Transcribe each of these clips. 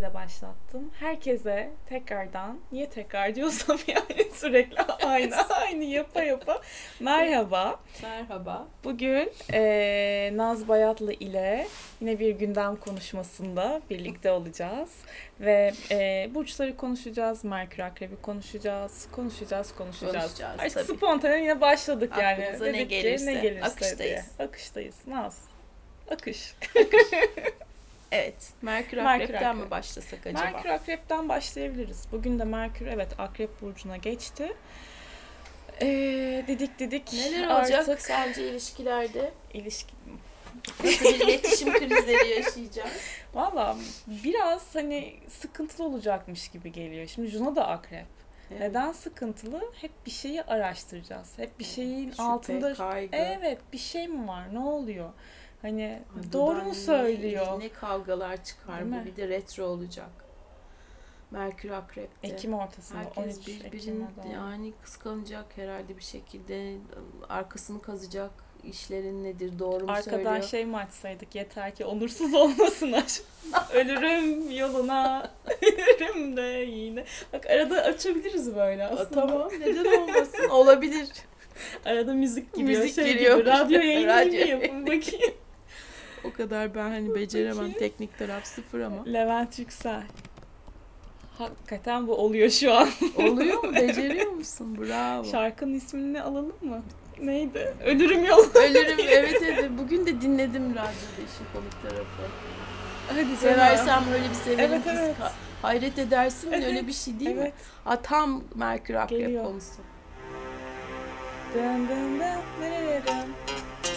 de başlattım. Herkese tekrardan, niye tekrar diyorsam yani sürekli aynı aynı yapa yapa. Merhaba. Merhaba. Bugün eee Naz Bayatlı ile yine bir gündem konuşmasında birlikte olacağız. Ve eee burçları konuşacağız, Merkür Akrep'i konuşacağız, konuşacağız, konuşacağız. Konuşacağız, tabii. Spontane yine başladık yani. Aklımıza ne Dedik ki, gelirse. ne gelirse Akıştayız. diye. Akıştayız. Naz. Akış. Evet. Merkür Merkür Akrep'ten Akrep. mi başlasak acaba? Merkür Akrep'ten başlayabiliriz. Bugün de Merkür evet Akrep Burcu'na geçti. Ee, dedik dedik. Neler olacak Artık sence ilişkilerde? ilişki... Nasıl bir iletişim krizleri yaşayacağız? Valla biraz hani sıkıntılı olacakmış gibi geliyor. Şimdi Juno da Akrep. Evet. Neden sıkıntılı? Hep bir şeyi araştıracağız. Hep bir şeyin Şüphe, altında... kaygı. Evet bir şey mi var? Ne oluyor? Hani Ay, doğru mu ne- söylüyor? Ne kavgalar çıkar Değil bu mi? bir de retro olacak. Merkür Akrep'te. Ekim ortasında Herkes 13 birbirini Ekim'e doğru. yani kıskanacak herhalde bir şekilde arkasını kazacak işlerin nedir doğru mu Arkadan söylüyor? şey mi açsaydık yeter ki onursuz olmasın aşk. Ölürüm yoluna, ölürüm de yine. Bak arada açabiliriz böyle aslında. tamam neden olmasın olabilir. Arada müzik giriyor, Müzik şey giriyor. gibi, radyo yayını Radyo yapın bakayım. O kadar ben hani beceremem teknik taraf sıfır ama. Levent Yüksel. Hakikaten bu oluyor şu an. Oluyor mu? Beceriyor musun? Bravo. Şarkının ismini alalım mı? Neydi? Ölürüm yoluna. Ölürüm evet evet. Bugün de dinledim radyoda işin komik tarafı. Hadi Seversem öyle bir severim Evet, evet. ha- hayret edersin Evet, öyle bir şey değil mi? Evet. Ha, tam Merkür Akrep konusu. Dın dın dın?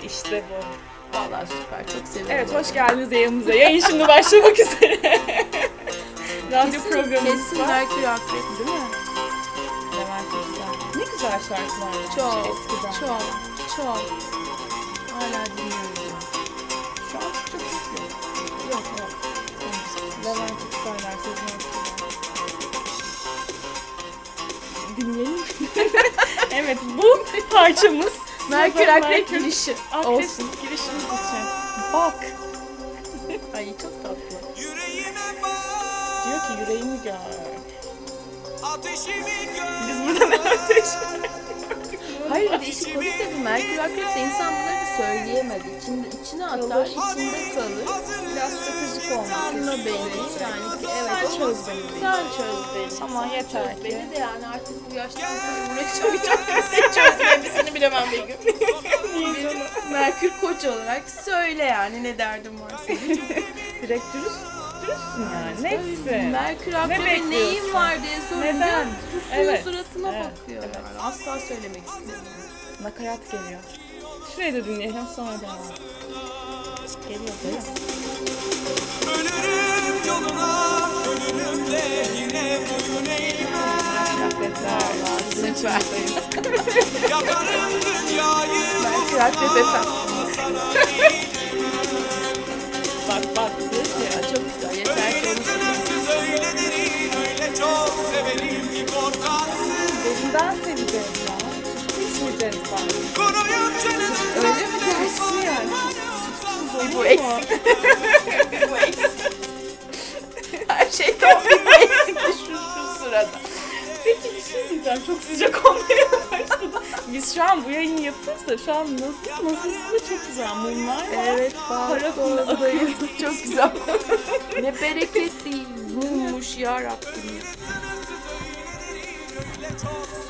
İşte bu. Vallahi süper çok seviyorum. Evet hoş geldiniz yayınımıza. Yayın şimdi başlamak üzere. Radyo Kesin, programımız kesin var. Merkür Akrep Değil mi? Levent Yüksel. Ne güzel şarkılar var. Çok, Eskiden. çok, çok. Hala dinliyorum. ya. Şu an çok çok yok. Yok. Levent Sezen Aksu'dan. Dinleyelim. evet bu parçamız. Merkür Akrep girişi Akrep olsun. girişimiz için. Bak. Ay çok tatlı. Diyor ki yüreğimi gör. ateşimi gör. Biz burada ne ateş Hayır bir de işin komik de bu Merkür Akrep de insan bunları da söyleyemez. İçinde, içine atar, içinde kalır. Biraz stratejik olmak Anla beni yani ki evet Sen çöz beni. Sen çöz beni. Ama yeter çöz ki. Beni de yani artık bu yaştan sonra uğraşamayacak kimseyi çözmemesini bilemem bir gün. Merkür Koç olarak söyle yani ne derdin varsa. Direkt dürüst. Dürüstsün yani. Netsin. Merkür Ne Akrep'in bekliyorsun? neyin var diye soruyor. Neden? Susuyor Evet. suratına Evet, bakıyor evet. yani. Asla söylemek istemiyor. Nakarat geliyor. Şurayı da dinleyelim sonra devam. Geliyor değil mi? Ölürüm yoluna, ölürüm de yine yüreğime. Şahretler. Süper. Yakarım dünyayı, Akrep efendim. Bak bak diyor. Ya çok güzel. Yeter ki onu öyledir, öyle çok severim ki korkarsın. Derinden seveceğiz yani? Bu eksik. bu eksik. Her şey tam bir eksikti şu, şu sırada. Peki bir şey diyeceğim. Çok sıcak olmaya başladı. Biz şu an bu yayını yapıyoruz da şu an nasıl nasıl da çok güzel mumlar var. Evet, Parafin balkondayız. Çok güzel. ne bereketli mummuş ya Rabbim.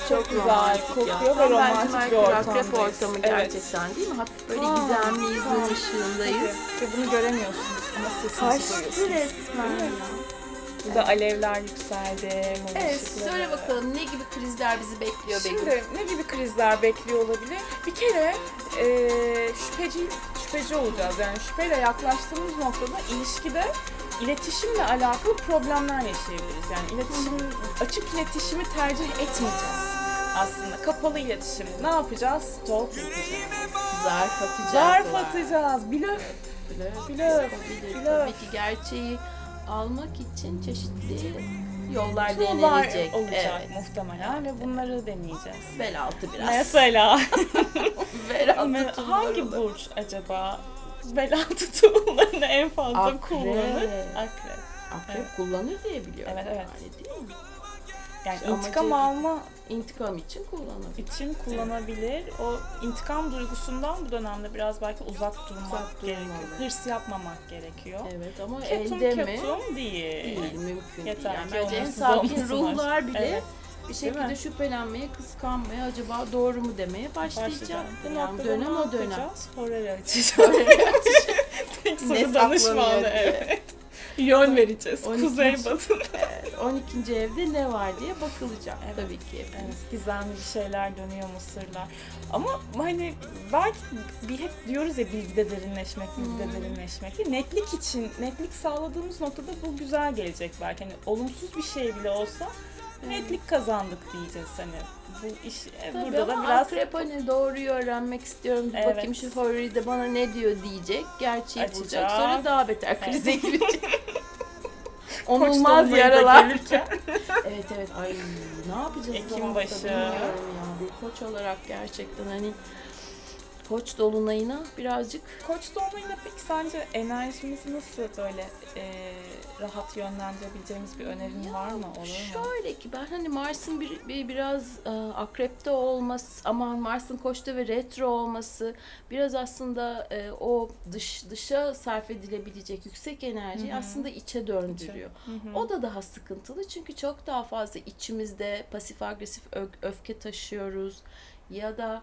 Çok güzel kokuyor ve romantik bir ortamdayız. Akrep ortamı Evet. gerçekten değil mi? Hafif böyle Aa, gizemli izin ışığındayız. Ve bunu göremiyorsunuz ama sesinizi Kaçtı duyuyorsunuz. resmen. Burada alevler yükseldi. Evet söyle bakalım ne gibi krizler bizi bekliyor Begüm? Şimdi ne gibi krizler bekliyor olabilir? Bir kere e, şüpheci şüpheci olacağız. Yani şüpheyle yaklaştığımız noktada ilişkide iletişimle alakalı problemler yaşayabiliriz. Yani iletişim, açık iletişimi tercih etmeyeceğiz aslında. Kapalı iletişim. Ne yapacağız? Stalk yapacağız. Zarf atacaklar. Zarf atacağız. Blöf. Blöf. Blöf. Tabii ki gerçeği almak için çeşitli yollar Yollar denenecek. olacak Evet. muhtemelen ve bunları deneyeceğiz. Bel altı biraz. Mesela Bel altı hangi burç acaba bel altı tohumlarını en fazla Akrep. kullanır? Akrep. akrep Evet. kullanır diye biliyorum. Evet, evet. Yani değil mi? Yani İşte intikam alma İntikam için kullanır. için kullanabilir. O intikam duygusundan bu dönemde biraz belki uzak durmak Uzak gerekiyor. durmalı. Hırs yapmamak gerekiyor. Evet ama Ketum elde mi? ketum değil. Değil, mümkün Yeter değil. Yani bence en sakin ruhlar bile Evet. Bir şekilde şüphelenmeye, kıskanmaya, acaba doğru mu demeye başlayacak. Bu Yani noktada dönem ne o dönem. yapacağız? Horary açacağız. Tek Ne soru danışmanı saklanıyor diye. evet. Yön vereceğiz. 12. Kuzey batı. Evet, 12. evde ne var diye bakılacak Evet. tabii ki. hepimiz. Evet, gizemli bir şeyler dönüyor Mısır'la. Ama hani belki bir hep diyoruz ya bilgide derinleşmek, bilgide Hmm. derinleşmek. Netlik için, netlik sağladığımız noktada bu güzel gelecek belki. Hani olumsuz bir şey bile olsa netlik kazandık diyeceğiz hani. Bu iş e, Tabii burada da biraz akrep hani doğruyu öğrenmek istiyorum. Evet. Bakayım şu favori de bana ne diyor diyecek. Gerçeği Açacak. bulacak. Sonra daha beter krize Evet. girecek. Onulmaz yaralar. Evet evet ay ne yapacağız Ekim başı. ya. Bir koç olarak gerçekten hani koç dolunayına birazcık Koç dolunayında peki sence enerjimizi nasıl böyle e, rahat yönlendirebileceğimiz bir önerin var mı? Olur mu? Şöyle ki ben hani Mars'ın bir, bir biraz e, akrepte olması, aman Mars'ın koçta ve retro olması biraz aslında e, o dış dışa sarf edilebilecek yüksek enerjiyi Hı hı. aslında içe döndürüyor. Hı hı. O da daha sıkıntılı çünkü çok daha fazla içimizde pasif agresif öfke taşıyoruz ya da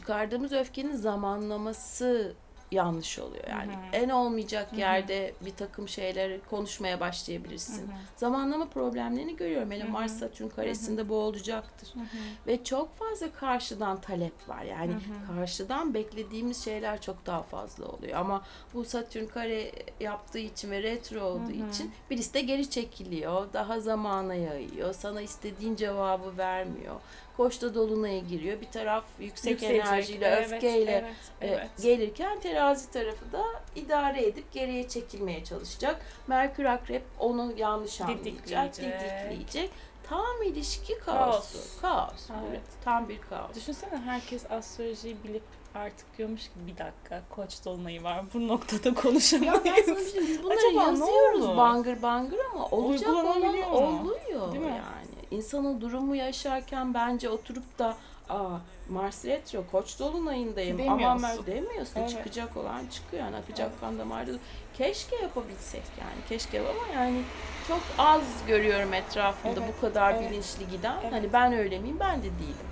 çıkardığımız öfkenin zamanlaması yanlış oluyor. Yani Hı hı. en olmayacak Hı hı. yerde bir takım şeyler konuşmaya başlayabilirsin. Hı hı. Zamanlama problemlerini görüyorum. Hele. Mars Satürn karesinde bu olacaktır. Hı hı. Ve çok fazla karşıdan talep var. Yani Hı hı. karşıdan beklediğimiz şeyler çok daha fazla oluyor. Ama bu Satürn kare yaptığı için ve retro olduğu Hı hı. için birisi de geri çekiliyor. Daha zamana yayıyor. Sana istediğin cevabı vermiyor. Koçta dolunaya giriyor. Bir taraf yüksek Yükselecek. enerjiyle, Evet, öfkeyle evet, e, evet. gelirken terazi tarafı da idare edip geriye çekilmeye çalışacak. Merkür akrep onu yanlış anlayacak, Didikleyecek. Tam ilişki Kaos. kaosu. Kaos. Evet. Evet. Tam bir kaos. Düşünsene herkes astrolojiyi bilip artık diyormuş ki bir dakika koç dolunayı var bu noktada Ya konuşamayız. bir şey biz bunları Acaba yazıyoruz bangır bangır ama olacak olan oluyor Değil mi? yani. İnsan o durumu yaşarken bence oturup da Aa, Mars retro koç dolunayındayım Demiyorsun. ben demiyorsun Evet. çıkacak olan çıkıyor yani akacak kan damarda keşke yapabilsek yani keşke ama yani çok az görüyorum etrafımda Evet, bu kadar evet. bilinçli giden Evet. hani ben öyle miyim ben de değilim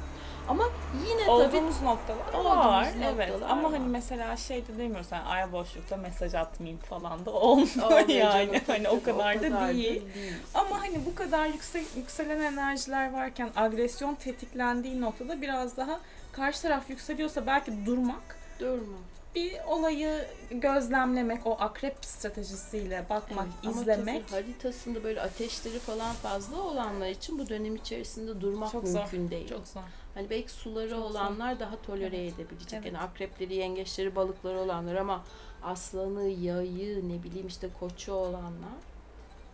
ama yine tabii Olduğumuz noktalar Olduğumuz var. Evet. noktalar Ama var. hani mesela şey de demiyoruz. Yani ay boşlukta mesaj atmayayım falan da olmuyor Olmuyor yani. hani o kadar, da değil. değil. Ama hani bu kadar yüksek yükselen enerjiler varken agresyon tetiklendiği noktada biraz daha karşı taraf yükseliyorsa belki durmak, Durma. bir olayı gözlemlemek, o akrep stratejisiyle bakmak, Evet, izlemek Ama tabii haritasında böyle ateşleri falan fazla olanlar için bu dönem içerisinde durmak Çok zor, mümkün değil. çok zor. Hani belki suları Çok zor. olanlar daha tolere Evet, edebilecek. evet. Yani akrepleri, yengeçleri, balıkları olanlar ama aslanı, yayı, ne bileyim işte koçu olanlar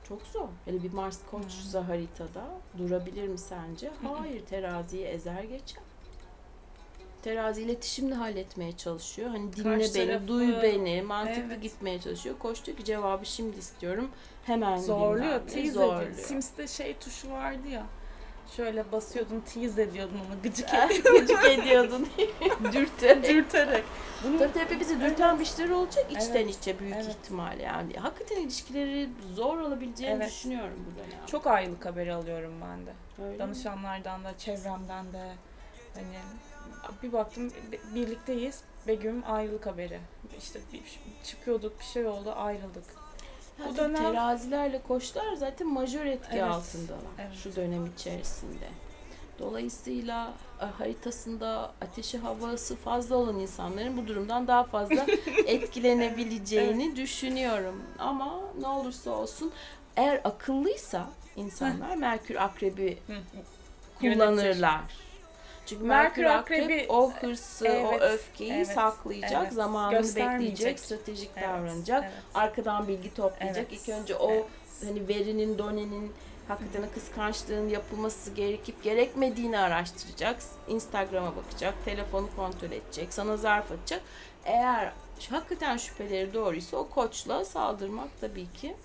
çok zor. Hele bir Mars koçsa haritada durabilir mi sence? Hayır, teraziyi ezer geçer. Terazi iletişimle halletmeye çalışıyor. Hani dinle Karşı beni, tarafı- duy beni, mantıklı Evet. gitmeye çalışıyor. Koç diyor ki cevabı şimdi istiyorum. Hemen Zorluyor, tease zorluyor. Sims'te şey tuşu vardı ya. Şöyle basıyordun, tease ediyordun onu gıcık Gıcık ediyordun. Dürterek. dürterek. Bunu Tabii bizi dürten bir şeyler olacak içten Evet, içe büyük evet. ihtimalle yani. Hakikaten ilişkileri zor olabileceğini Evet. düşünüyorum bu dönem. çok ayrılık haberi alıyorum ben de. Öyle mi? Danışanlardan da, çevremden de. Hani bir baktım bi- birlikteyiz. Begüm ayrılık haberi. İşte bir, çıkıyorduk, bir şey oldu, ayrıldık. Bu dönem- Terazilerle koçlar zaten majör etki Evet, altındalar evet. şu dönem içerisinde. Dolayısıyla e, haritasında ateşi havası fazla olan insanların bu durumdan daha fazla etkilenebileceğini düşünüyorum. Ama ne olursa olsun eğer akıllıysa insanlar Merkür akrebi kullanırlar. Çünkü Merkür Merkür, akrep akrebi- o hırsı, o Evet, öfkeyi evet, saklayacak, evet. zamanını bekleyecek, stratejik Evet, davranacak. evet. Arkadan bilgi toplayacak. Evet, İlk önce o evet. hani verinin, donenin hakikaten kıskançlığın yapılması gerekip gerekmediğini araştıracak. Instagram'a bakacak, telefonu kontrol edecek, sana zarf atacak. Eğer hakikaten şüpheleri doğruysa o koçla saldırmak tabii ki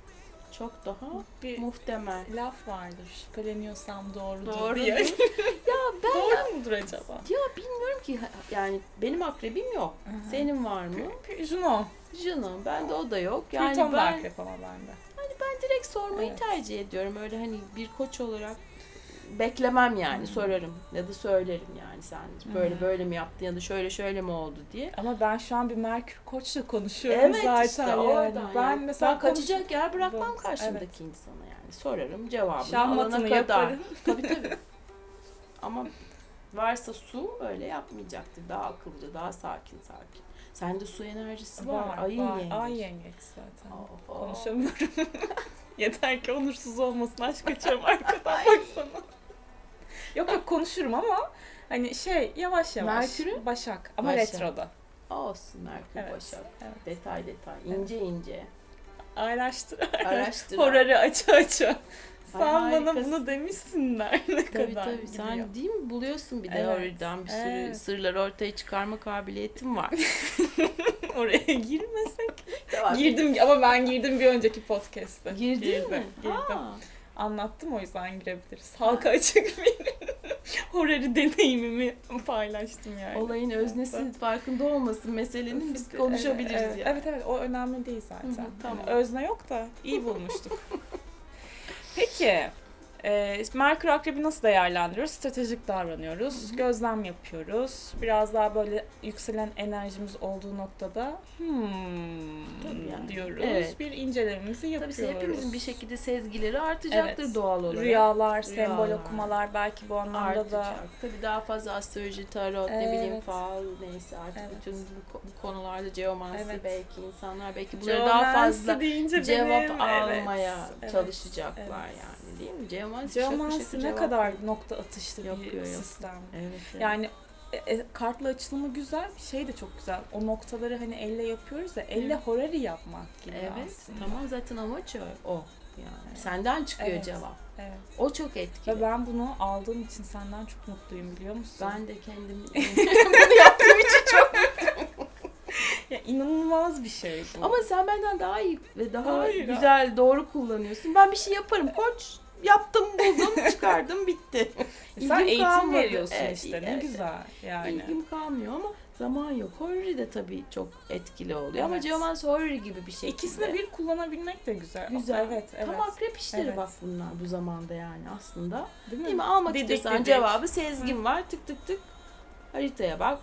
çok daha Bir muhtemel. laf vardır. Şüpheleniyorsam doğrudur Doğru değil. ya ben Doğru mudur acaba? ya bilmiyorum ki yani benim akrebim yok. Hı hı. Senin var mı? Juno. Juno. Bende o da yok. Yani Plüton da ben akrep ama bende. ben direkt sormayı Evet. tercih ediyorum. Öyle hani bir koç olarak beklemem yani sorarım ya da söylerim yani sen böyle böyle mi yaptın ya da şöyle şöyle mi oldu diye. Ama ben şu an bir Merkür Koç'la konuşuyorum Evet zaten işte yani. Ben yani. mesela ben kaçacak yer bırakmam Evet, karşımdaki insana yani. Sorarım cevabını Şahmatını alana kadar. yaparım. Tabii tabii. Ama varsa su öyle yapmayacaktır. Daha akıllıca, daha sakin sakin. Sende su enerjisi var. Var, Ayın var. yengeç. Ay yengeç zaten. Of, of. Konuşamıyorum. Yeter ki onursuz olmasın. Aşk açıyorum arkadan baksana. Yok yok konuşurum ama hani şey yavaş yavaş. Merkür'ü? Başak ama Başak. retroda. Olsun Merkür Evet. Başak. evet. Detay detay. ince ince. Araştır. Araştır. Horarı açı. Ay, Sen bana harikasın. bunu demişsinler ne Tabii kadar tabii. Sen gidiyor. değil mi buluyorsun bir de Evet, oradan bir sürü evet. sırları ortaya çıkarma kabiliyetin var. Oraya girmesek. Girdim ama ben girdim bir önceki podcast'te. Girdin Girdim, mi? Girdim. Aa, Anlattım o yüzden girebiliriz. Halka açık bir horarı deneyimimi paylaştım yani. olayın öznesi farkında olmasın meselenin biz Evet, konuşabiliriz evet, yani. Evet evet o önemli değil zaten. Hı hı, tamam. Yani özne yok da iyi bulmuştuk. Peki e, Merkür Akrebi nasıl değerlendiriyoruz? Stratejik davranıyoruz, gözlem yapıyoruz. Biraz daha böyle yükselen enerjimiz olduğu noktada hmm, Tabii yani. diyoruz. Evet. Bir incelememizi Tabii yapıyoruz. hepimizin bir şekilde sezgileri artacaktır Evet. doğal olarak. Rüyalar, sembol Rüyalar. okumalar belki bu anlamda artacak. da Tabii daha fazla astroloji, tarot, ne bileyim Evet. fal neyse artık Evet. bütün bu, ko- bu konularda geomansi Evet. belki insanlar belki bunları daha fazla cevap benim, evet, almaya evet, çalışacaklar evet. yani değil mi? Geomansi şakır Geomansi şakır ne kadar nokta atışlı bir Yapıyor, yapıyor. sistem. Evet, evet. Yani e, e, kartla açılımı güzel, şey de çok güzel. O noktaları hani elle yapıyoruz ya, elle Evet. horari yapmak gibi evet aslında. tamam zaten amaç o. o. Yani senden çıkıyor Evet. cevap. Evet. O çok etkili. Ve ben bunu aldığım için senden çok mutluyum biliyor musun? Ben de kendim bunu yaptığım için çok Ya inanılmaz bir şey bu. Ama sen benden daha iyi ve daha Hayır. güzel, doğru kullanıyorsun. Ben bir şey yaparım. Koç yaptım, buldum, çıkardım, bitti. sen İlgim eğitim kalmadı. veriyorsun Evet, işte ne evet. güzel yani. İlgim kalmıyor ama zaman yok. Horary de tabii çok etkili oluyor. Ama Evet. Geomancy Horary gibi bir şey. İkisini bir kullanabilmek de güzel. Güzel. Evet, evet. Tam akrep işleri Evet. bak bunlar bu zamanda yani aslında. Değil mi? Değil mi? Almak Didik istiyorsan didik. cevabı sezgin var. Tık tık tık. Haritaya bak.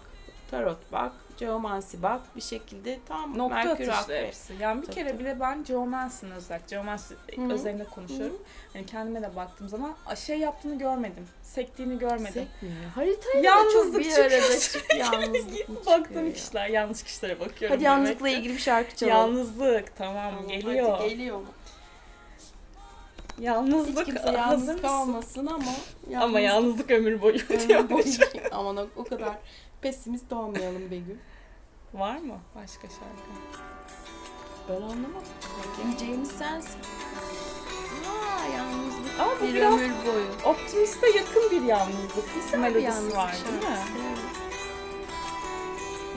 Tarot bak. Geomansi bak. Bir şekilde tam Nokta Merkür hepsi. Yani bir Tabii, kere tabii. bile ben Geomancy'nin özellikle, Geomancy Hı. özelinde konuşuyorum. Hani kendime de baktığım zaman şey yaptığını görmedim. Sektiğini görmedim. Sekmiyor. Haritayla da çok bir çıkıyor. arada çık yalnızlık Baktığım ya? kişiler, yanlış kişilere bakıyorum. Hadi yalnızlıkla ki. ilgili bir şarkı çalalım. Yalnızlık tamam, Tamam, geliyor. Hadi geliyor mu? Yalnızlık Hiç kimse yalnız kalmasın ama Ama yalnızlık ömür boyu Ömür boyu- Aman o, o kadar pesimist olmayalım Begüm. Var mı başka şarkı? Ben anlamadım. Diyeceğimiz sensin. Aa yalnızlık Ama bu bir biraz ömür boyu. optimiste yakın bir yalnızlık. Güzel bir melodisi yalnızlık var değil mi? şarkısı.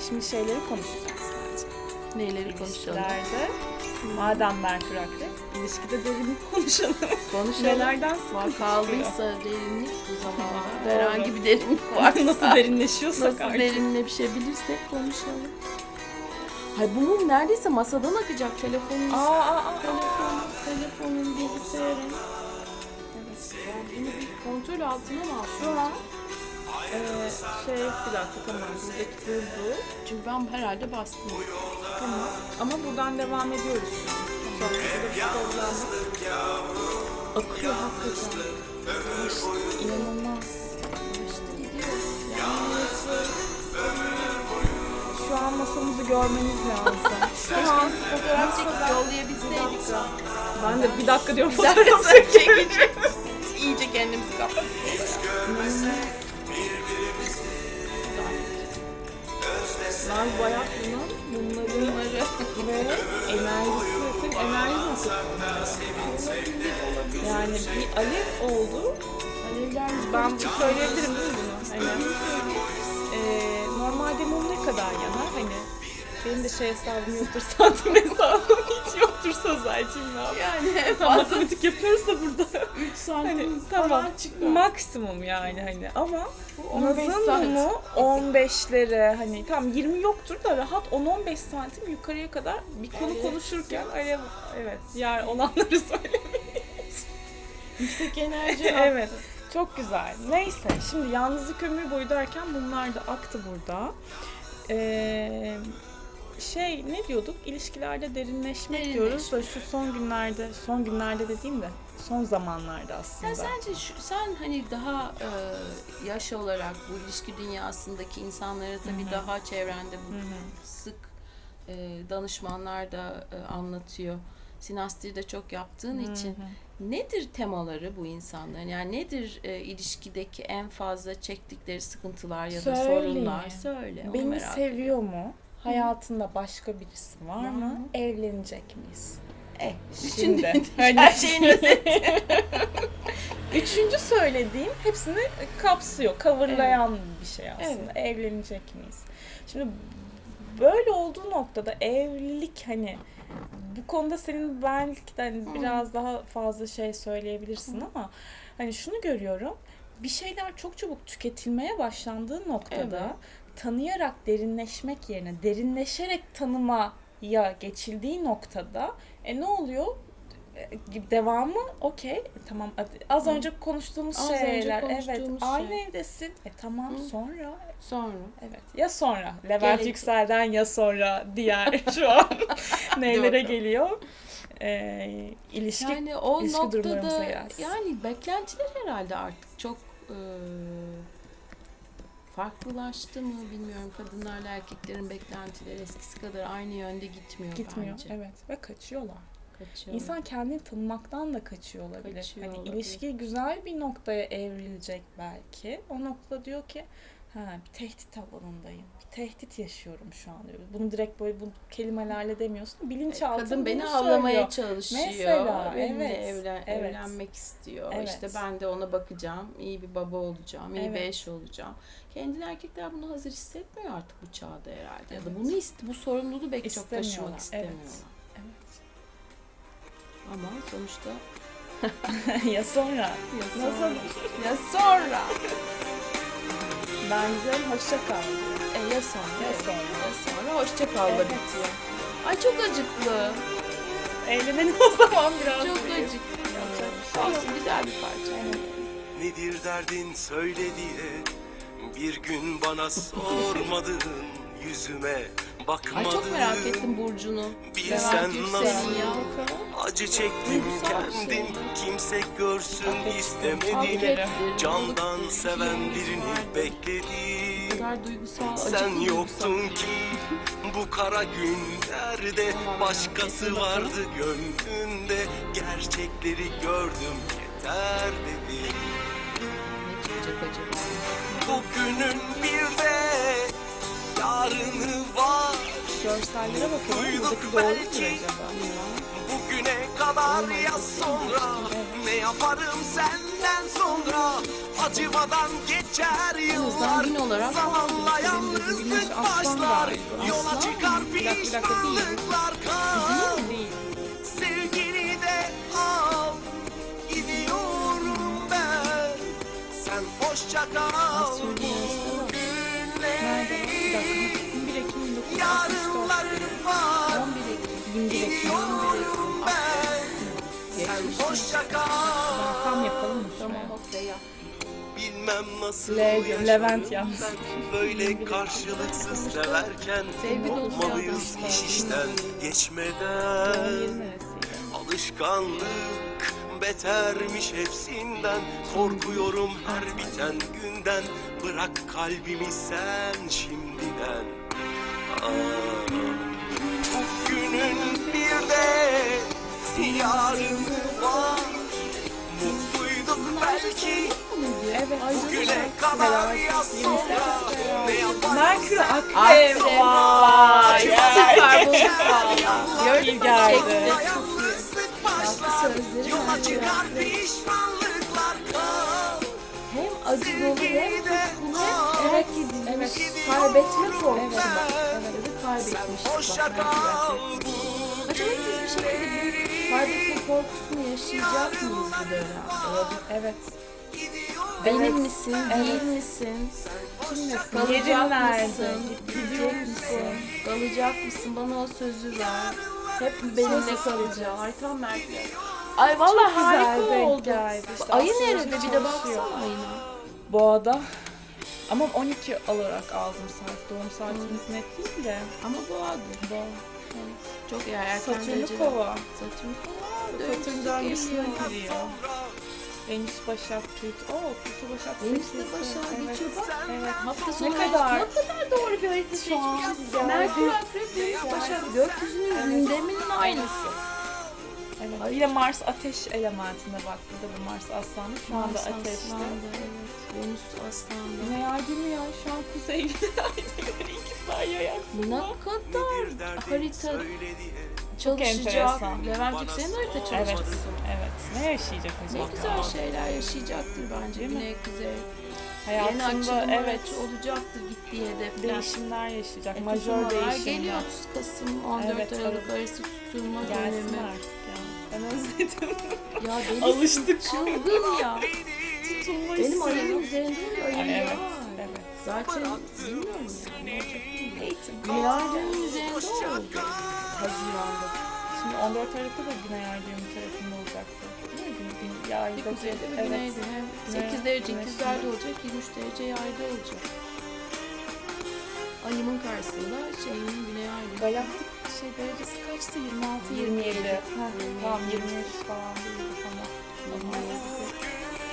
Şimdi şeyleri konuşacağız bence. Neyleri konuşalım? İlişkilerde, madem Merkür Akrep, ilişkide derinlik konuşalım. Konuşalım. Nelerden sıkıntı kaldıysa derinlik bu zamanda. Herhangi bir derinlik varsa. Nasıl derinleşiyorsak Nasıl artık. derinleşebilirsek konuşalım. Hay bu mum neredeyse masadan akacak telefonun. Aa, aa, aa. Telefon, telefonun, bilgisayarın. Ben bunu bir kontrol altına mı Şu alsam? an eee, şey bir dakika tamam buradaki durdu. Çünkü ben herhalde bastım. Tamam. Ama buradan devam ediyoruz şu an. Sonra yok. Akıyor hakikaten. İşte, inanılmaz. İşte gidiyor. Şu an masamızı görmeniz lazım. Şu an Fotoğraf çekip yollayabilseydik. ben de bir dakika diyorum fotoğraf sonra çekeceğiz. İyice kendimizi kapattık. Naz Bayatlı'nın bunları Bunları ve enerjisi, senin enerjin nasıl? Yani bir alev oldu. alevler Ben söyleyebilirim değil mi bunu? Hani, eee, normalde mum ne kadar yanar? Hani benim de şey hesabım yoktur, santim hesabım hiç yoktur Sözelciğim ne yapayım? Yani Tam matematik yapıyoruz da burada. 3 santim Hani, tamam. çıkar. Maksimum yani hani ama Bu 15 Naz'ın saat. mu 15'lere hani tam 20 yoktur da rahat 10-15 santim yukarıya kadar bir konu Evet. konuşurken alev evet yer olanları söyle. Yüksek enerji evet. Çok güzel. Neyse şimdi yalnızlık ömür boyu derken bunlar da aktı burada. Ee, şey ne diyorduk? İlişkilerde derinleşmek Derinleşmek. diyoruz da şu son günlerde, son günlerde dediğim de son zamanlarda aslında. Sen sence şu, sen hani daha e, yaş olarak bu ilişki dünyasındaki insanlara tabii daha çevrende bu Hı hı. sık e, danışmanlar da e, anlatıyor. Sinastri de çok yaptığın için nedir temaları bu insanların? Yani nedir e, ilişkideki en fazla çektikleri sıkıntılar ya da Söyle. sorunlar? Söyle. Beni seviyor mu? Hayatında başka birisi var Var mı? Evlenecek miyiz? Eh, Bütün şimdi. Her Hani, şeyin özeti. üçüncü söylediğim hepsini kapsıyor, coverlayan bir şey aslında. Evlenecek miyiz? Şimdi böyle olduğu noktada evlilik hani bu konuda senin belki de hani biraz daha fazla şey söyleyebilirsin ama hani şunu görüyorum. Bir şeyler çok çabuk tüketilmeye başlandığı noktada Evet. Tanıyarak derinleşmek yerine derinleşerek tanımaya geçildiği noktada e ne oluyor? E, Devamı okey e, tamam az Hı. önce konuştuğumuz Az önce şeyler evet konuştuğumuz aynı şey. evdesin e tamam Hı. sonra Sonra. evet ya sonra Levent Gerek- Yüksel'den ya sonra diğer şu an neylere Doğru. geliyor e, ilişki Yani o ilişki noktada yani beklentiler herhalde artık çok e, farklılaştı mı bilmiyorum. Kadınlarla erkeklerin beklentileri eskisi kadar aynı yönde gitmiyor, gitmiyor bence. evet ve kaçıyorlar. Kaçıyor. İnsan kendini tanımaktan da kaçıyor olabilir. Kaçıyor hani olabilir. ilişki güzel bir noktaya evrilecek belki. O nokta diyor ki ha bir tehdit alanındayım. Bir tehdit yaşıyorum şu an diyor. Bunu direkt böyle bu kelimelerle demiyorsun. Bilinçaltın Kadın beni avlamaya çalışıyor. Mesela, Benimle evet, evlen- evet. evlenmek istiyor. Evet. İşte ben de ona bakacağım. iyi bir baba olacağım. iyi bir Evet. eş olacağım. Kendini erkekler bunu hazır hissetmiyor artık bu çağda herhalde. Ya da Evet. bunu ist bu sorumluluğu belki çok taşımak İstemiyorlar, evet. Evet. Ama sonuçta ya sonra. ya sonra. ya sonra. Ben gidiyorum hoşça kal. E ya sonra. Ya sonra. Ya sonra hoşça kal da Evet. bitiyor. Ay çok acıklı. Eğlenelim o zaman biraz. Çok diyor. acıklı. Yapacak bir şey. Olsun güzel bir parça. Nedir derdin söyle diye Bir gün bana sormadın Yüzüme bakmadın Ay çok merak ettim Burcu'nu. Levent Yüksel'in nasıl? ya. Acı çektim bir şey. kendim. Kimse görsün istemedim Candan balıktır, seven birini bekledim kadar duygusal, Sen duygusal. yoktun ki bu kara günlerde Başkası vardı gönlünde. Gerçekleri gördüm yeter dedim? Bugünün bir de yarını var. Görsellere bakalım. Buradaki doğru mudur acaba? Bugüne kadar ya sonra? Ne yaparım senden sonra? Acımadan geçer yıllar. gün olarak Zamanla yalnızlık başlar. Yola çıkar pişmanlıklar. Kal. Sevgini de al. Gidiyorum ben. Sen hoşça kal. Söylüyorsun, Bilmem nasıl L diyor, yaşadım. Levent ben Böyle karşılıksız severken Sevgi Kopmalıyız iş işten geçmeden? Alışkanlık betermiş hepsinden. Korkuyorum her biten günden. Bırak kalbimi sen şimdiden. Aa, Günün bir de yarını var Mutluyduk belki Evet. Bugüne kadar ya sonra Ne yaparım Merkür Akrep. Vay. Süper bulduk valla. Gördün mü? geldi. Yola çıkar pişmanlıklar Hem acı dolu hem tutkulu hem Evet, terk edilmiş. evet. Kaybetme korkusu Evet, bak. evet. kaybetmiştik. Acaba biz bir şekilde bu kaybetme korkusunu yaşayacak mıyız bu dönemde? Evet. Benim Evet, misin, evet. değil misin? Kimlesin? Kalacak mısın? Gidecek misin? Kalacak mısın? Bana o sözü ver. Hep benimle. Ay tam Merkür. Ay vallahi Çok harika oldu. geldi. İşte Ayı nerede? Bir de baksana ayına. Boğada. Ama 12 olarak aldım saat. Doğum saatimiz net değil de. Ama boğadır. Boğa. Çok ya erken Satürn'ü kova. Satürn kova. Satürn Döngüsü döngüsüne giriyor. Venüs Başak Plüto. Oo Plüto Başak Venüs de. Başak'a Evet. geçiyor bak. Evet. Hafta Ne sonu kadar? ne kadar doğru bir harita seçmişiz. geldi. Merkür Akrep Venüs Başak gökyüzünün gündeminin aynısı. Evet. Bir de Mars ateş elementinde bak. Burada bir Mars aslanı. Şu anda Mars ateşte. Aslan'da, evet. Venüs Aslan'da. Yine ay değil mi ya? Şu an kuzey güney ay değil. İkizler yay aksında. Ne kadar harita çalışacak. senin de harita Evet. çalışması. Evet. Ne yaşayacak Ne acaba? güzel şeyler yaşayacaktır bence. Değil mi? Güney, kuzey. Yeni Hayatında açılımlar evet. olacaktır gittiği hedefler. Değişimler yaşayacak. E, Majör değişimler. geliyor 30 Kasım 14 Evet, Aralık evet. arası tutulma Gelsin dönemi. artık ya. Ben özledim. Ya delisin, Alıştık. çılgın ya. Tutulma Benim ayımın üzerinde bir ayım Ay, evet. var. Evet. Zaten bilmiyorum yani ne olacak. Eğitim. Güney Aydın'ın üzerinde oldu. Haziran'da. Şimdi 14 Aralık'ta da Güney Ay düğümü tarafında olacaktı. Değil mi? Gün, gün, yayda Bir kuzeyde bir güneyde. Hem Güney- 8 derece ikizlerde olacak, 23 derece yayda olacak. Ayımın karşısında şeyin güney ay düğümü. Galaktik şey derecesi kaçtı? 26, 27. 27. Heh, tamam 23 falan değil. Tamam.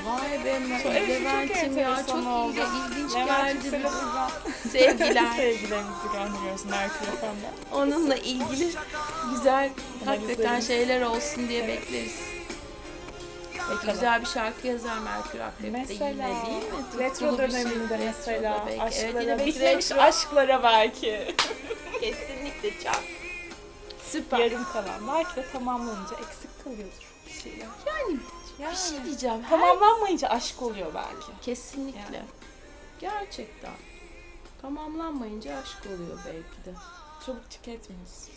Vay be Çok- evet, Levent'im ya çok oldu. ilgi, ilginç geldi. Sevgiler. sevgilerimizi gönderiyoruz Merkür Efendi. Onunla ilgili güzel hakikaten şeyler olsun diye bekleriz. Bakalım. güzel bir şarkı yazar Merkür Akrep'te Mesela yine değil mi? retro Tutkulu bir şey. döneminde mesela Retroda belki. aşklara, evet, belki retro. aşklara belki. Kesinlikle çok. Süper. Yarım kalan. Belki de tamamlanınca eksik kalıyordur bir şeyler. Yani Yani bir şey diyeceğim. Tamamlanmayınca aşk oluyor belki. Kesinlikle. Yani. Gerçekten. Tamamlanmayınca aşk oluyor belki de. Çabuk tüketmiyorsun.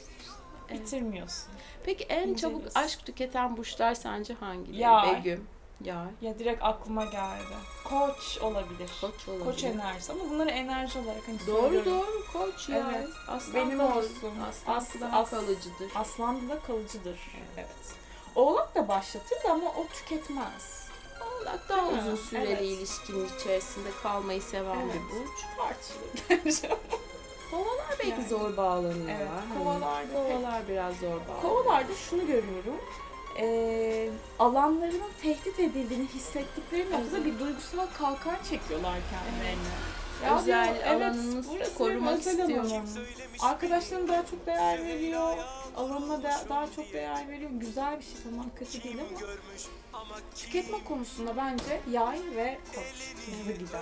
Evet. Bitirmiyorsun. Peki en çabuk İnceliyorsun. aşk tüketen burçlar sence hangileri? Yay. Begüm. Yay. Ya direkt aklıma geldi. Koç olabilir. Koç olabilir. Koç enerjisi ama bunları enerji olarak hani Doğru söylüyorum. doğru koç ya. Evet. Aslan Benim olsun. Aslan As- kalıcıdır. Aslan da kalıcıdır. Evet. Oğlak da başlatır da ama o tüketmez. Oğlak daha Değil mi? uzun süreli Evet. ilişkinin içerisinde kalmayı seven Evet. bir burç. Tartışılır. Kovalar belki Yani. zor bağlanıyorlar. Evet, Hani kovalarda kovalar biraz zor bağlanıyor. Kovalarda şunu görüyorum. Ee, alanlarının tehdit edildiğini hissettikleri noktada bir duygusal kalkan çekiyorlar kendilerine. Ya Özel diyor, evet, burası benim korumak istiyorum. Arkadaşlarım daha çok değer veriyor. Alanına da, daha çok değer veriyor. Güzel bir şey tamam kötü değil ama tüketme konusunda bence yay ve koç hızlı gider.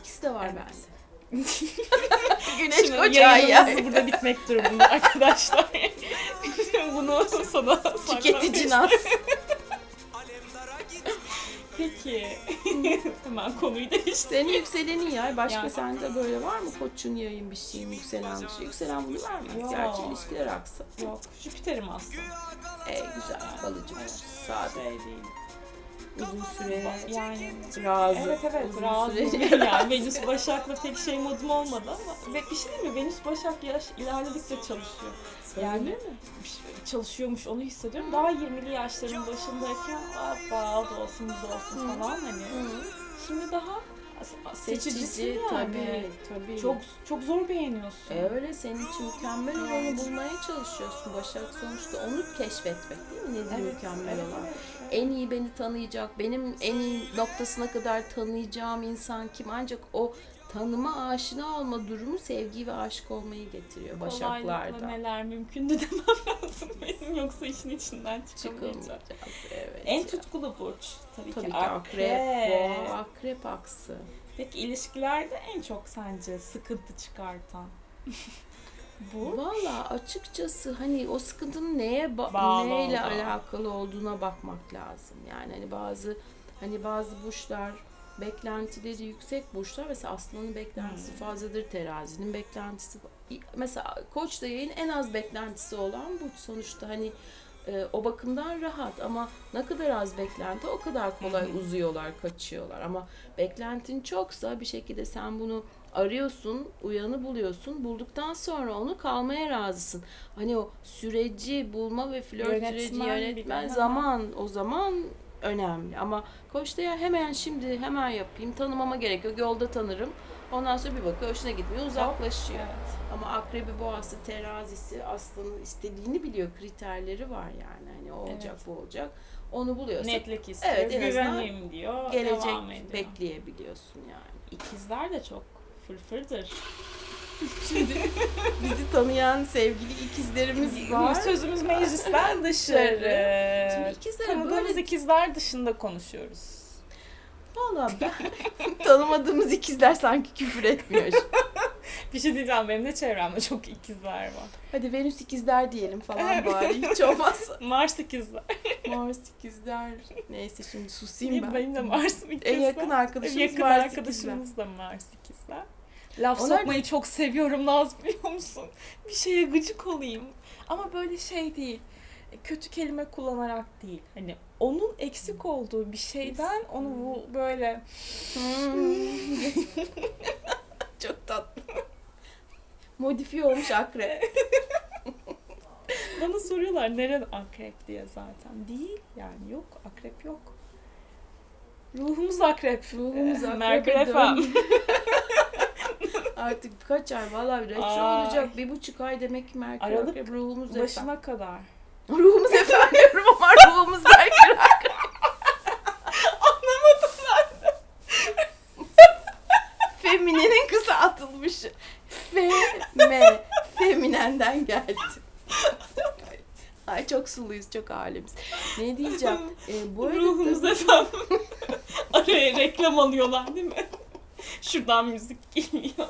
İkisi de var Evet. bende. Güneş Şimdi koç yayınımız yayınımız burada bitmek durumunda arkadaşlar. Bunu sana Tüketici nas. Peki. Hemen konuyu değiştir. Senin yükselenin yay. Başka Yani. sende böyle var mı? Koçun yayın bir şeyin yükselen bir şey. Yükselen bunu vermez. Yok. Gerçi ilişkiler aksa. Yok. Jüpiter'im aslında. E güzel. Kalıcı. Sade. Şey değil. Uzun süre. Yani Razı. Evet evet Uzun razı süre. yani Venüs Başak'la pek şey modum olmadı ama ve bir şey değil mi Venüs Başak yaş ilerledikçe çalışıyor. Yani mi? çalışıyormuş onu hissediyorum. Daha 20'li yaşların başındayken o da olsun bu da olsun Hı. falan hani. Hı. Şimdi daha seçicisin Seçici yani. tabii. Tabii. Çok çok zor beğeniyorsun. E öyle senin için mükemmel olanı bulmaya çalışıyorsun Başak. Sonuçta onu keşfetmek değil mi? Nedir Evet, mükemmel evet, olan? evet. En iyi beni tanıyacak, benim en iyi noktasına kadar tanıyacağım insan kim? Ancak o tanıma, aşina olma durumu sevgi ve aşk olmayı getiriyor Kolaylıkla Başaklarda. neler mümkündü demem lazım benim yoksa işin içinden. Çıkılmayacağız. Evet. En ya. tutkulu burç tabii, Tabii ki ki akrep. akrep, akrep aksı. Peki ilişkilerde en çok sence sıkıntı çıkartan? Bu. Valla açıkçası hani o sıkıntının neye ba- neyle olduğu. alakalı olduğuna bakmak lazım. Yani hani bazı hani bazı burçlar beklentileri yüksek burçlar mesela aslanın beklentisi Hmm. fazladır, terazinin beklentisi mesela koç da yayın en az beklentisi olan bu sonuçta hani e, o bakımdan rahat ama ne kadar az beklenti o kadar kolay uzuyorlar, kaçıyorlar. Ama beklentin çoksa bir şekilde sen bunu arıyorsun, uyanı buluyorsun. Bulduktan sonra onu kalmaya razısın. Hani o süreci bulma ve flört süreci Yönetmen de, yönetmen zaman o zaman önemli. Ama koçta ya hemen şimdi hemen yapayım tanımama gerek yok yolda tanırım. Ondan sonra bir bakıyor hoşuna gitmiyor uzaklaşıyor. Evet. Ama akrebi, boğası, terazisi, aslanın istediğini biliyor. Kriterleri var yani. Hani o olacak, Evet. bu olacak. Onu buluyorsa Netlik istiyor, Evet, en güveneyim diyor, gelecek devam ediyor. bekleyebiliyorsun yani. İkizler de çok fırfırdır. Şimdi bizi tanıyan sevgili ikizlerimiz var. Sözümüz meclisten Şimdi dışarı. ikizler Tanıdığımız böyle ikizler dışında konuşuyoruz. valla ben tanımadığımız ikizler sanki küfür etmiyor. Bir şey diyeceğim benim de çevremde çok ikizler var. Hadi Venüs ikizler diyelim falan bari hiç olmazsa. Mars ikizler. Mars ikizler. Neyse şimdi susayım ben. Benim de Mars'ım ikizler. En yakın arkadaşımız yakın Mars arkadaşımız da Mars ikizler. Laf Onlar- sokmayı çok seviyorum Naz biliyor musun? Bir şeye gıcık olayım. Ama böyle şey değil. Kötü kelime kullanarak değil. Hani onun eksik olduğu bir şeyden onu bu böyle Hmm. Çok tatlı. Modifiye olmuş akrep. bana soruyorlar neren akrep diye zaten. Değil yani yok akrep yok. Ruhumuz akrep. Ruhumuz akrebe Merkür. Artık kaç ay vallahi retro Ay. olacak. Bir buçuk ay demek ki Merkür Aralık akrep. Ruhumuz efendim. Başına kadar. Ruhumuz efendim diyorum ama ruhumuz Merkür akrep. Feminenin kısaltılmışı. Feme. Feminenden geldi. Ay çok suluyuz, çok alemiz. Ne diyeceğim? Ee, bu arada Ruhumuz efendim. Araya reklam alıyorlar değil mi? Şuradan müzik geliyor.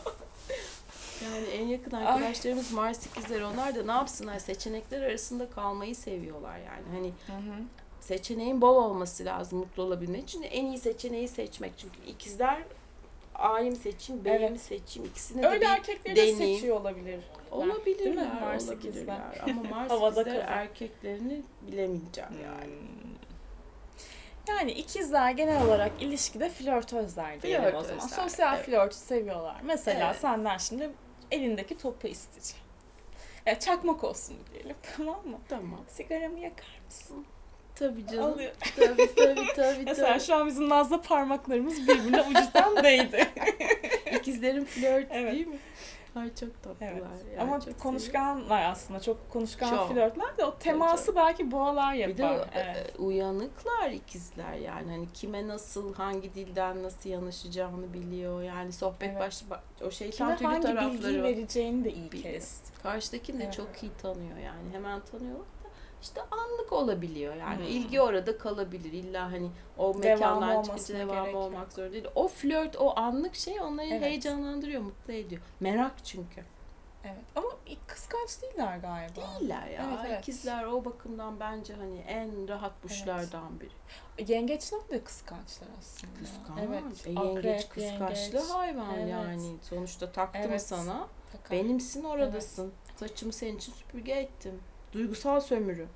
Yani en yakın arkadaşlarımız Mars ikizler onlar da ne yapsınlar seçenekler arasında kalmayı seviyorlar yani. Hani seçeneğin bol olması lazım mutlu olabilmek için en iyi seçeneği seçmek. Çünkü ikizler A'yı mı seçeyim, B'yi Evet. mi seçeyim ikisini de Öyle bir erkekleri de deneyim. seçiyor olabilir. olabilirler? Mars olabilirler. ikizler. Ama Mars Havada erkeklerini bilemeyeceğim yani. Yani ikizler genel olarak ilişkide flörtözler diyelim o zaman. Flörtözler, Sosyal evet. flörtü seviyorlar. Mesela Evet. senden şimdi elindeki topu isteyeceğim. Ya çakmak olsun diyelim tamam mı? Tamam. Sigaramı yakar mısın? Tabii canım. Alıyor. Tabii tabii tabii. Mesela tabii. şu an bizim Naz'la parmaklarımız birbirine ucudan değdi. İkizlerin flört Evet. değil mi? Ay çok tatlılar. Evet. ya, Ama çok seviyorum. konuşkanlar aslında çok konuşkan Çok. flörtler de o teması belki boğalar yapar. Bir de evet. e, uyanıklar ikizler yani hani kime nasıl hangi dilden nasıl yanaşacağını biliyor yani sohbet Evet. baş, o Kime şeytan tüylü hangi bilgiyi vereceğini de iyi kez. Karşıdakini de Evet. çok iyi tanıyor yani hemen tanıyorlar işte anlık olabiliyor yani Hmm. ilgi orada kalabilir illa hani o olmasına çıkınca devamı olmak zorunda değil. O flört o anlık şey onları Evet. heyecanlandırıyor mutlu ediyor merak çünkü. Evet. Ama kıskanç değiller galiba. Değiller ya Evet, evet. ikizler o bakımdan bence hani en rahat burçlardan biri. Yengeçler de kıskançlar aslında. Kıskanç. Evet. E, yengeç Akrep, kıskançlı yengeç. hayvan Evet. yani. Sonuçta taktı mı Evet. sana? Takar. Benimsin oradasın. Saçımı senin için süpürge ettim. Duygusal sömürü.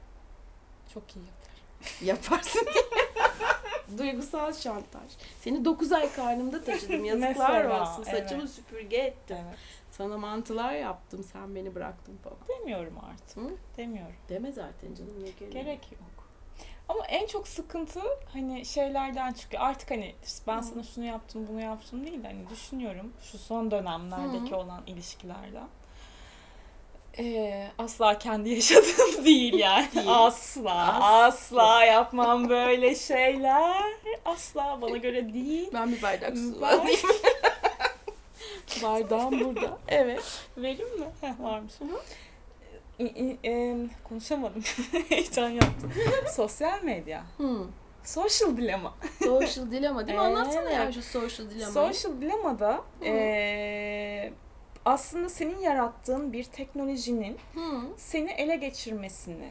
Çok iyi yapar. Yaparsın Duygusal şantaj. Seni 9 ay karnımda taşıdım. Yazıklar Mesela, olsun. Saçımı evet. süpürge ettim. Evet. Sana mantılar yaptım. Sen beni bıraktın falan. Demiyorum artık. Hı? Demiyorum. Deme zaten canım. Niye gerek? Yok. Ama en çok sıkıntı hani şeylerden çıkıyor. Artık hani ben Hı. sana şunu yaptım, bunu yaptım değil de hani düşünüyorum şu son dönemlerdeki Hı. olan ilişkilerden. Ee, asla kendi yaşadığım değil yani. Değil. Asla, Asla. asla yapmam böyle şeyler. Asla bana göre değil. Ben bir bardak su alayım. Bardağım burada. Evet. Vereyim mi? Heh, varmış. İ- em, konuşamadım. Heyecan yaptım. Sosyal medya. Hmm. Social dilemma. Social dilemma değil mi? Anlatsana ya şu social dilemmayı. Social dilemma'da Hı. eee, aslında senin yarattığın bir teknolojinin Hı. seni ele geçirmesini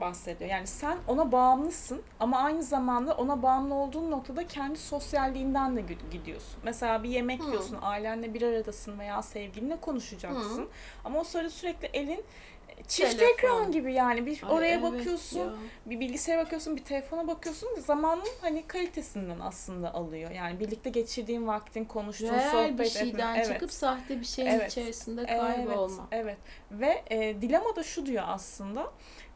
bahsediyor. Yani sen ona bağımlısın ama aynı zamanda ona bağımlı olduğun noktada kendi sosyalliğinden de gid- gidiyorsun. Mesela bir yemek Hı. yiyorsun, ailenle bir aradasın veya sevgilinle konuşacaksın. Hı. Ama o sırada sürekli elin çift Telefon. ekran gibi yani bir Ay, oraya evet bakıyorsun, ya. bir bilgisayara bakıyorsun, bir telefona bakıyorsun. Zamanın hani kalitesinden aslında alıyor. Yani birlikte geçirdiğin vaktin, konuştuğun Real sohbet bir etme. şeyden Evet. çıkıp sahte bir şeyin Evet. içerisinde Evet, kaybolma. evet. Ve e, dilema da şu diyor aslında.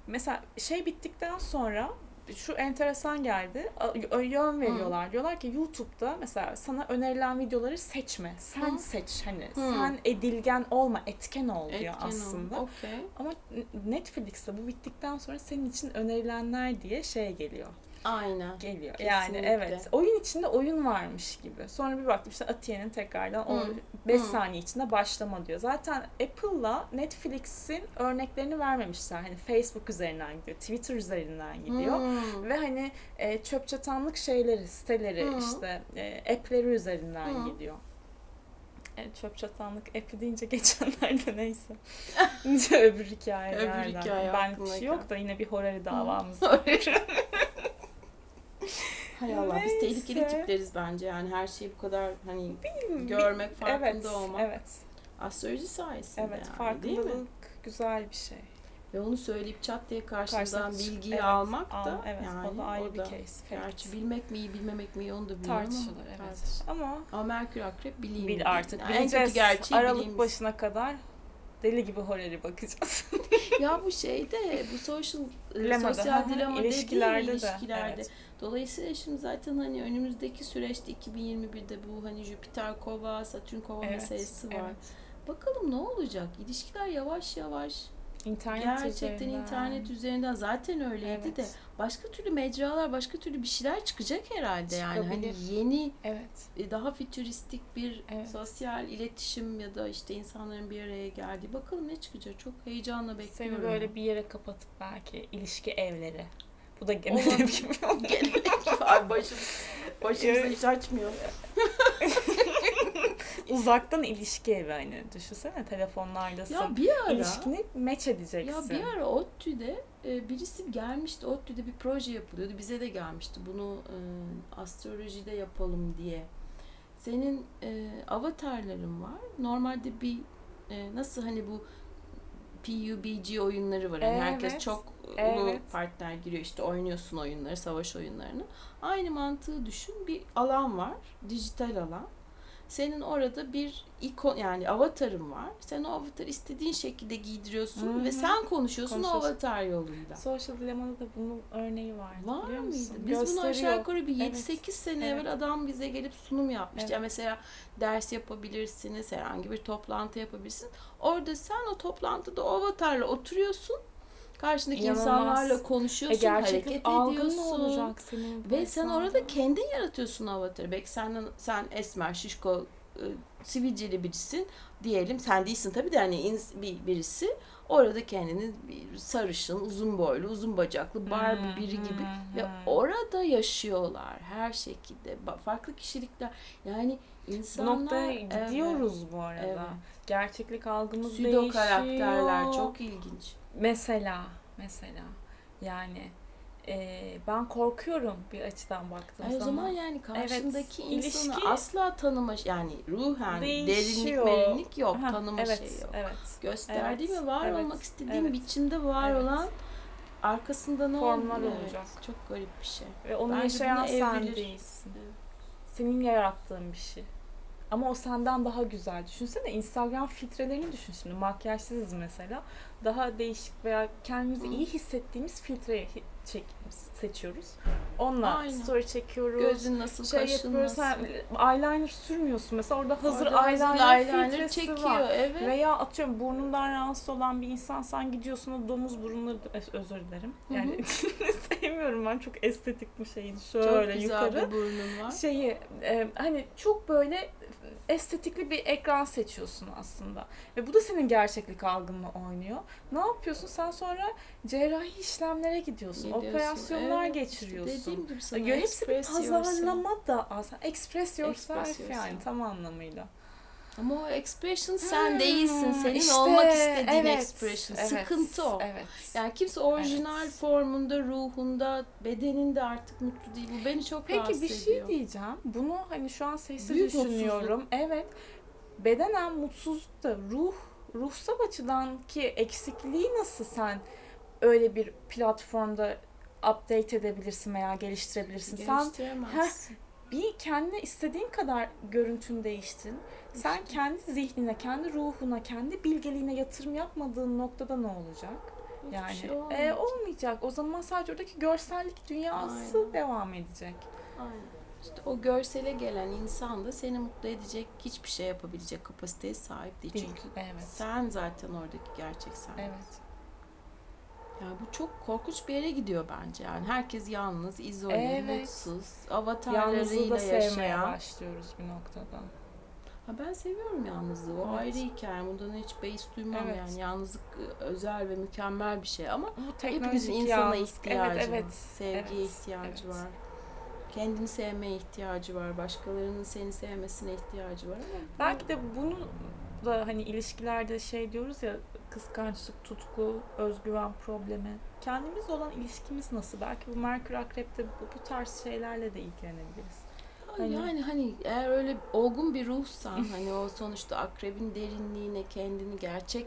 Mesela şey bittikten sonra şu enteresan geldi. Yön veriyorlar. Diyorlar ki YouTube'da mesela sana önerilen videoları seçme. Sen Hı. seç hani. Hı. Sen edilgen olma, etken ol diyor Etken ol. aslında. Okey. Ama Netflix'te bu bittikten sonra senin için önerilenler diye şey geliyor. Aynen. Geliyor. Kesinlikle. Yani evet. Oyun içinde oyun varmış gibi. Sonra bir baktım işte Atiye'nin tekrardan o Hı. 5 Hı. saniye içinde başlama diyor. Zaten Apple'la Netflix'in örneklerini vermemişler. Hani Facebook üzerinden gidiyor, Twitter üzerinden gidiyor. Hmm. Ve hani e, çöp çatanlık şeyleri, siteleri, Hı. işte e, app'leri üzerinden Hı. gidiyor. Evet, çöp çatanlık app'i deyince geçenlerde neyse. Öbür hikayelerden. Öbür hikaye ben şey yok da yine bir horari davamız var. Hay Allah biz tehlikeli Neyse. tipleriz bence yani her şeyi bu kadar hani Bir- görmek, farkında evet, olmak. Evet, Astroloji sayesinde evet. yani değil mi? farkındalık güzel bir şey. Ve onu söyleyip çat diye çık- bilgiyi evet, almak da al- evet, yani o da ayrı bir da- case. fact. Gerçi bilmek mi iyi bilmemek mi iyi onu da bilmiyorum Tartışılır ama evet. tartışılır. Ama Ama Merkür Akrep bileyim. bil artık Yani en kötü gerçeği Aralık bileyim. başına kadar deli gibi horari bakacağız. ya bu şeyde bu social e, Dilemada, sosyal dilema ilişkilerde dediği de, ilişkilerde. evet. Dolayısıyla şimdi zaten hani önümüzdeki süreçte 2021'de bu hani Jüpiter kova, Satürn kova Evet, meselesi var. evet. Bakalım ne olacak? İlişkiler yavaş yavaş İnternet gerçekten üzerinden. internet üzerinden zaten öyleydi Evet. de başka türlü mecralar, başka türlü bir şeyler çıkacak herhalde yani. Hani yeni Evet. e, daha fütüristik bir Evet. sosyal iletişim ya da işte insanların bir araya geldiği. Bakalım ne çıkacak? Çok heyecanla bekliyorum. Seni böyle bir yere kapatıp belki ilişki evleri. Bu da genel gibi var başım. Başımıza Evet. hiç açmıyor. Uzaktan ilişki evi hani. Düşünsene telefonlardasın. Ya bir ara İlişkini match edeceksin. ya bir ara ODTÜ'de e, birisi gelmişti. ODTÜ'de bir proje yapılıyordu. Bize de gelmişti. Bunu e, astrolojide yapalım diye. Senin e, avatarların var. Normalde bir e, nasıl hani bu PUBG oyunları var. Yani herkes Evet. çok ulu Evet. partner giriyor işte oynuyorsun oyunları, savaş oyunlarını. Aynı mantığı düşün. Bir alan var. Dijital alan. Senin orada bir ikon yani avatarın var. Sen o avatarı istediğin şekilde giydiriyorsun Hı hı. ve sen konuşuyorsun o avatar yoluyla. Social Dilemma'da da bunun örneği vardı. Var biliyor mıydı? musun? Biz bunu aşağı Gösteriyor. yukarı bir 7-8 Evet. sene Evet. evvel adam bize gelip sunum yapmıştı. Evet. Yani mesela ders yapabilirsiniz, herhangi bir toplantı yapabilirsin. Orada sen o toplantıda o avatarla oturuyorsun. Karşındaki İnanılmaz. insanlarla E konuşuyorsun, gerçeklik hareket ediyorsun. olacak senin? bu Ve sen orada kendin yaratıyorsun avatarı. Belki senden, sen esmer, şişko, e, sivilceli birisin diyelim. Sen değilsin tabii de hani ins- bir, birisi. Orada kendini sarışın, uzun boylu, uzun bacaklı, Barbie Hmm, biri gibi. hmm, Ve hmm. orada yaşıyorlar her şekilde. Farklı kişilikler. Yani Bu insanlar... noktaya Evet. gidiyoruz bu arada. Evet. Gerçeklik algımız Pseudo değişiyor. karakterler çok ilginç. Mesela, mesela yani e, ben korkuyorum bir açıdan baktığım Ay o zaman. zaman yani karşındaki Evet, insanı ilişki- asla tanıma yani ruhen derinlik Değişiyor. merinlik yok Ha, tanıma evet, şeyi yok. Evet. Gösterdiğim Evet, ve var evet, olmak istediğim evet. biçimde var Evet. olan arkasında ne Formlar olacak. Evet, çok garip bir şey. Ve onu Bence yaşayan sen değilsin. Evet. Senin yarattığın bir şey. Ama o senden daha güzel. Düşünsene Instagram filtrelerini düşün şimdi. Makyajsızız mesela. Daha değişik veya kendimizi iyi hissettiğimiz filtreyi hi- çek, seçiyoruz. Onunla Aynen. story çekiyoruz. Gözün nasıl, şey kaşın yapıyoruz. nasıl. Sen eyeliner sürmüyorsun. Mesela orada hazır Orada eyeliner, eyeliner filtresi çekiyor. var. Evet. Veya atıyorum burnundan rahatsız olan bir insan sen gidiyorsun o domuz burunları özür dilerim. Yani sevmiyorum ben çok estetik bir şeydi. çok Şöyle güzel yukarı. bir burnun var. Şeyi e, hani çok böyle estetikli bir ekran seçiyorsun aslında. Ve bu da senin gerçeklik algınla oynuyor. Ne yapıyorsun? Sen sonra cerrahi işlemlere gidiyorsun. Gidiyorsun. Operasyonlar Evet, geçiriyorsun. dediğim gibi sana Ya hepsi bir express yourself. pazarlama da aslında. Express yourself Express yourself. yani tam anlamıyla. Ama o expression sen değilsin. Senin Hmm, İşte, olmak istediğin evet, expression. evet, Sıkıntı o. Evet. Yani kimse orijinal Evet. formunda, ruhunda, bedeninde artık mutlu değil. Bu beni çok Peki rahatsız bir şey ediyor. diyeceğim. Bunu hani şu an sessiz Büyük düşünüyorum. Evet. Bedenen mutsuzluk da ruh ruhsal açıdan ki eksikliği nasıl sen öyle bir platformda update edebilirsin veya geliştirebilirsin. Sen Geliştiremezsin. Bir kendine istediğin kadar görüntünü değiştin. Sen kendi zihnine, kendi ruhuna, kendi bilgeliğine yatırım yapmadığın noktada ne olacak? Hiçbir Yani şey e, olmayacak. olmayacak. O zaman sadece oradaki görsellik dünyası Aynen. devam edecek. Aynen. İşte o görsele gelen insan da seni mutlu edecek hiçbir şey yapabilecek kapasiteye sahip değil. Değil. Çünkü Evet. sen zaten oradaki gerçek sen. Evet. Yani bu çok korkunç bir yere gidiyor bence. Yani herkes yalnız, izole, Evet. mutsuz, avatarlarıyla yaşayan. başlıyoruz bir noktada. Ha ben seviyorum yalnızlığı. O Evet. ayrı hikaye. Bundan hiç beis duymam Evet. yani. Yalnızlık özel ve mükemmel bir şey ama Bu hepimizin insana ihtiyacı evet, var. evet, Sevgiye evet, ihtiyacı evet. var. Kendini sevmeye ihtiyacı var. Başkalarının seni sevmesine ihtiyacı var ama Belki de bunu da hani ilişkilerde şey diyoruz ya kıskançlık, tutku, özgüven problemi. Kendimizle olan ilişkimiz nasıl? Belki bu Merkür Akrep'te bu, bu tarz şeylerle de ilgilenebiliriz. Hani- yani hani eğer öyle olgun bir ruhsan hani o sonuçta akrebin derinliğine kendini gerçek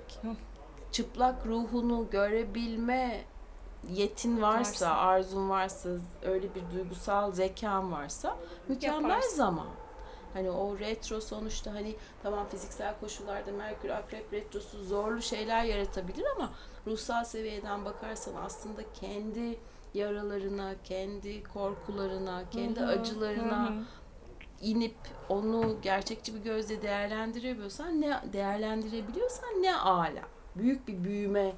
çıplak ruhunu görebilme yetin varsa, Varsa. arzun varsa, öyle bir duygusal zekan varsa mükemmel Yaparsın. zaman. Hani o retro sonuçta hani tamam fiziksel koşullarda Merkür Akrep retrosu zorlu şeyler yaratabilir ama ruhsal seviyeden bakarsan aslında kendi yaralarına, kendi korkularına, kendi Hı hı, acılarına hı inip onu gerçekçi bir gözle değerlendirebiliyorsan ne değerlendirebiliyorsan ne ala. Büyük bir büyüme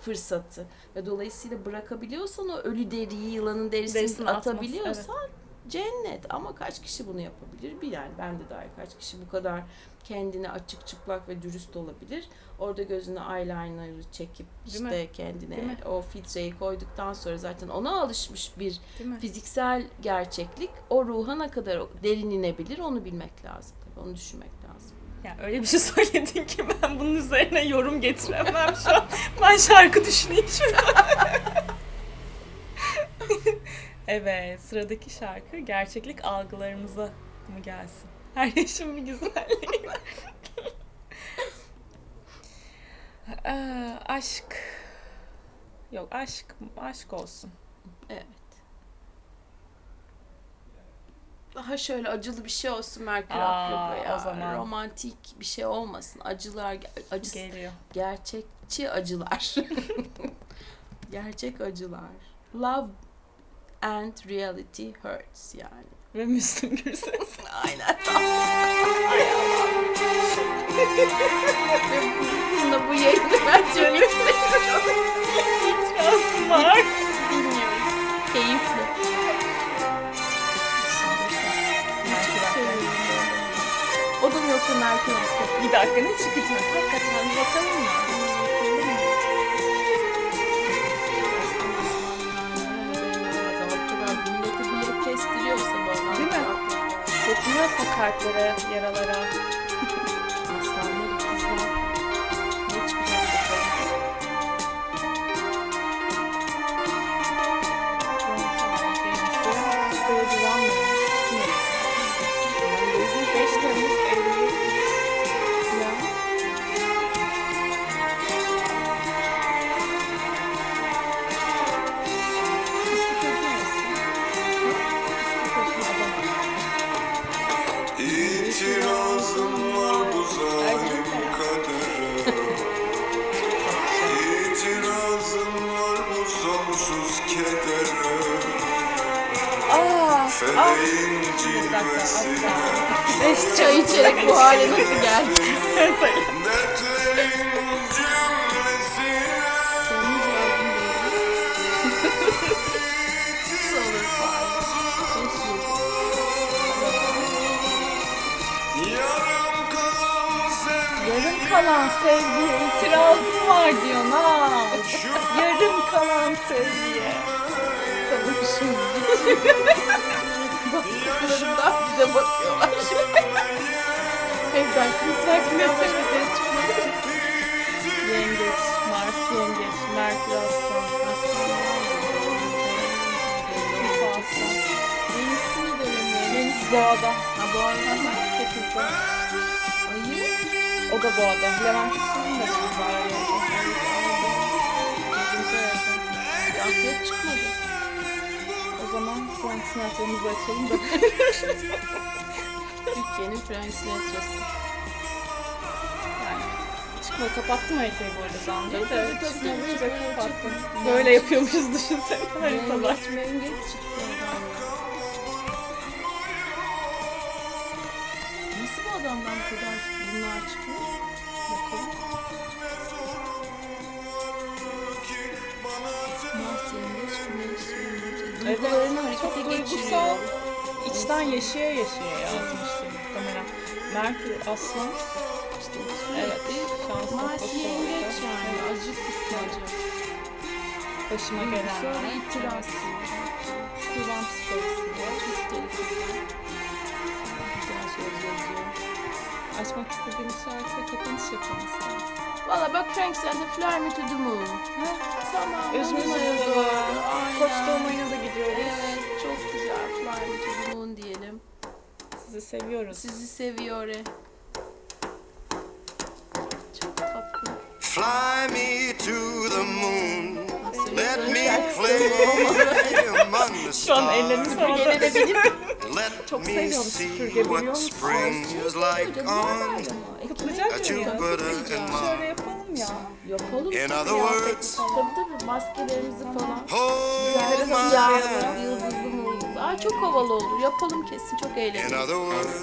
fırsatı. Ve dolayısıyla bırakabiliyorsan o ölü deriyi yılanın derisini, Derisini atması, atabiliyorsan cennet ama kaç kişi bunu yapabilir? Bir yani ben de dahil kaç kişi bu kadar kendine açık çıplak ve dürüst olabilir. Orada gözüne eyeliner'ı çekip Değil işte Değil kendine mi? o filtreyi koyduktan sonra zaten ona alışmış bir Değil mi? fiziksel gerçeklik o ruha ne kadar derin inebilir onu bilmek lazım. Tabii onu düşünmek lazım. Yani öyle bir şey söyledin ki ben bunun üzerine yorum getiremem şu an. Ben şarkı düşüneyim şurada. evet, sıradaki şarkı gerçeklik algılarımıza mı gelsin? Her yaşın bir güzelliği var. Ee, aşk. Yok aşk, aşk olsun. Evet. Daha şöyle acılı bir şey olsun Merkür Aa, Akrep'e ya. o zaman. Romantik bir şey olmasın. Acılar, acı, Geliyor. gerçekçi acılar. Gerçek acılar. Love and reality hurts yani. Ve Müslüm Gürses. Aynen. Ve bununla bu yayını ben çok seviyorum. İtirazım var. Dinliyoruz. Keyifli. O da yoksa Merkür? Bir dakika ne çıkacak? Hakikaten bakalım mı? Kalplere, yaralara. Da boğada. Levent Yüksel'in de kız var. Akrep çıkmadı. O zaman Frank Sinatra'mızı açalım da. Türkiye'nin Frank Sinatra'sı. Yani çıkma kapattım haritayı bu arada daha de. Tabii, tabii, kapattım. Böyle yapıyormuşuz düşünsene haritalar. Mengeç çıktı duygusal. İçten yaşaya yaşaya yazmıştır muhtemelen. Merkür aslan. Evet. sürekli Şans Mars noktası yengeç orada. yani. Acı kısmacı. Başıma Sonra gelenler. itiraz. Kurban psikolojisi. Çok tehlikeli. Açmak istediğim şarkıya kapanış yapalım istersen. Valla bak Frank sen de Fly Me To The Moon. Tamam. Özümüzü Dolunay'a bulalım. doğru, aynen. Koç doğumayına da gidiyoruz. Evet çok güzel Fly Me To The Moon diyelim. Sizi seviyoruz. Sizi seviyor. e. Çok tatlı. Fly me to the moon. Let me play among the Şu an ellerini stars. Let Çok me seviyorum see süpürge, biliyor what musun? spring is like on Jupiter and Şöyle yapalım ya. Yapalım. In tabii other ya. words, Tabii tabii maskelerimizi falan. hold my siyahlı, hand. Ay çok havalı olur. Yapalım kesin. Çok In eğlenceli. other words,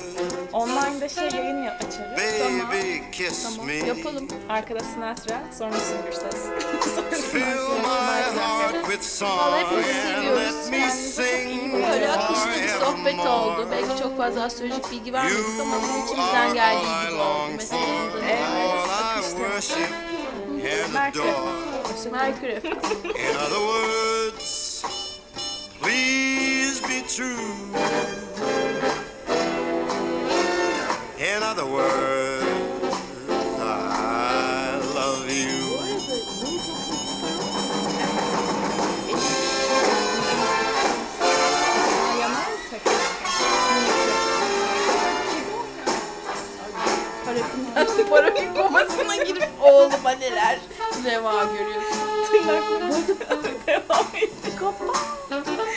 Online'da şey yayın ya- açarız. baby, kiss Tamam me. yapalım. Arkada Sinatra, sonra Ses. Fill my heart with song Vallahi hepimizi and seviyoruz. let me sing Böyle akışlı bir sohbet oldu. forevermore. Belki çok fazla astrolojik bilgi vermedik ama bizim You içimizden are geldiği gibi oldu. long Mesela burada Evet, all I akışlı. worship and Merkür. adore. Merkür In other words, please be true. In other words, I love you. Parafin, parafin komasına girip oğluma neler reva görüyorsun. Tırnaklarım devam etti. Kapat.